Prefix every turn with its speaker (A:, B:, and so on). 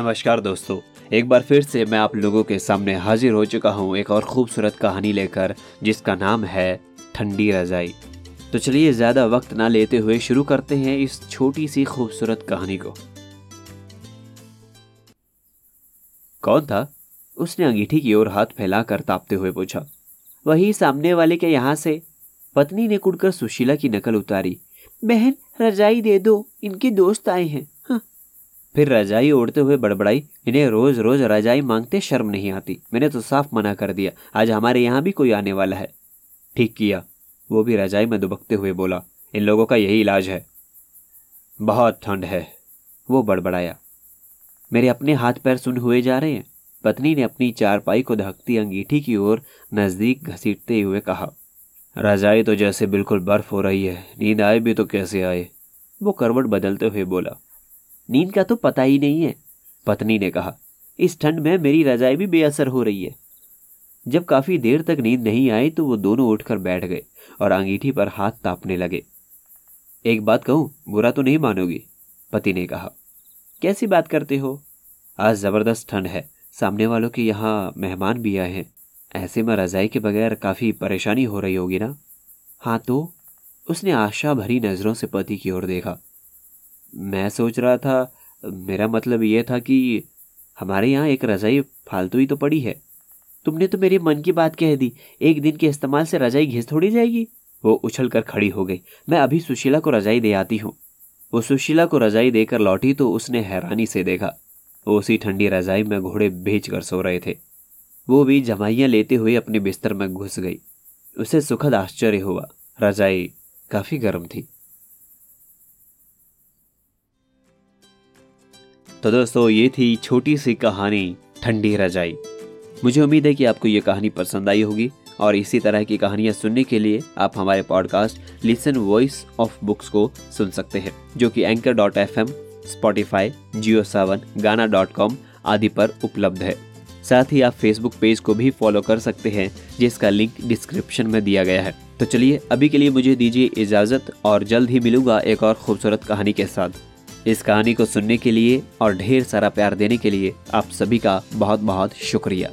A: नमस्कार दोस्तों, एक बार फिर से मैं आप लोगों के सामने हाजिर हो चुका हूँ एक और खूबसूरत कहानी लेकर, जिसका नाम है ठंडी रजाई। तो चलिए ज़्यादा वक्त ना लेते हुए शुरू करते हैं इस छोटी सी खूबसूरत कहानी को। कौन था? उसने अंगीठी की ओर हाथ फैलाकर तापते हुए पूछा,
B: वही सामने वाले के यहाँ से? पत्नी ने कुड़कर सुशीला की नकल उतारी, बहन, रजाई दे दो, इनके दोस्त आए हैं।
A: फिर रजाई ओढ़ते हुए बड़बड़ाई, इन्हें रोज रोज रजाई मांगते शर्म नहीं आती। मैंने तो साफ़ मना कर दिया, आज हमारे यहाँ भी कोई आने वाला है। ठीक किया, वो भी रजाई में दुबकते हुए बोला, इन लोगों का यही इलाज है। बहुत ठंड है, वो बड़बड़ाया।
B: मेरे अपने हाथ पैर सुन हुए जा रहे हैं। पत्नी ने अपनी चारपाई को धकती अंगीठी की ओर नज़दीक घसीटते हुए कहा,
A: रजाई तो जैसे बिल्कुल बर्फ़ हो रही है, नींद आए भी तो कैसे आए? वो करवट बदलते हुए बोला
B: नींद का तो पता ही नहीं है, पत्नी ने कहा। इस ठंड में मेरी रजाई भी बेअसर हो रही है। जब काफ़ी देर तक नींद नहीं आई तो वो दोनों उठकर बैठ गए और अंगीठी पर हाथ तापने लगे।
A: एक बात कहूँ, बुरा तो नहीं मानोगी? पति ने कहा।
B: कैसी बात करते हो?
A: आज ज़बरदस्त ठंड है। सामने वालों के यहाँ मेहमान भी आए हैं। ऐसे में रजाई के बगैर काफ़ी परेशानी हो रही होगी ना?
B: हाँ तो?
A: उसने आशा भरी नज़रों से पति की ओर देखा। मैं सोच रहा था, मेरा मतलब ये था कि हमारे यहाँ एक रजाई फालतू ही तो पड़ी है।
B: तुमने तो मेरे मन की बात कह दी, एक दिन के इस्तेमाल से रजाई घिस थोड़ी जाएगी।
A: वो उछल कर खड़ी हो गई। मैं अभी सुशीला को रजाई दे आती हूँ। वो सुशीला को रजाई देकर लौटी तो उसने हैरानी से देखा। वो उसी ठंडी रजाई में घोड़े भेज कर सो रहे थे। वो भी जमाइयाँ लेते हुए अपने बिस्तर में घुस गई। उसे सुखद आश्चर्य हुआ। रजाई काफ़ी गर्म थी। तो दोस्तों ये थी छोटी सी कहानी ठंडी रजाई। मुझे उम्मीद है कि आपको ये कहानी पसंद आई होगी और इसी तरह की कहानियाँ सुनने के लिए आप हमारे podcast listen voice of books को सुन सकते हैं, जो कि anchor dot F M Spotify Jio Saavn Gaana dot com आदि पर उपलब्ध है। साथ ही आप फेसबुक पेज को भी फॉलो कर सकते हैं, जिसका लिंक डिस्क्रिप्शन में दिया गया है। तो चलिए, अभी के लिए मुझे दीजिए इजाज़त और जल्द ही मिलूँगा एक और खूबसूरत कहानी के साथ। इस कहानी को सुनने के लिए और ढेर सारा प्यार देने के लिए आप सभी का बहुत बहुत शुक्रिया।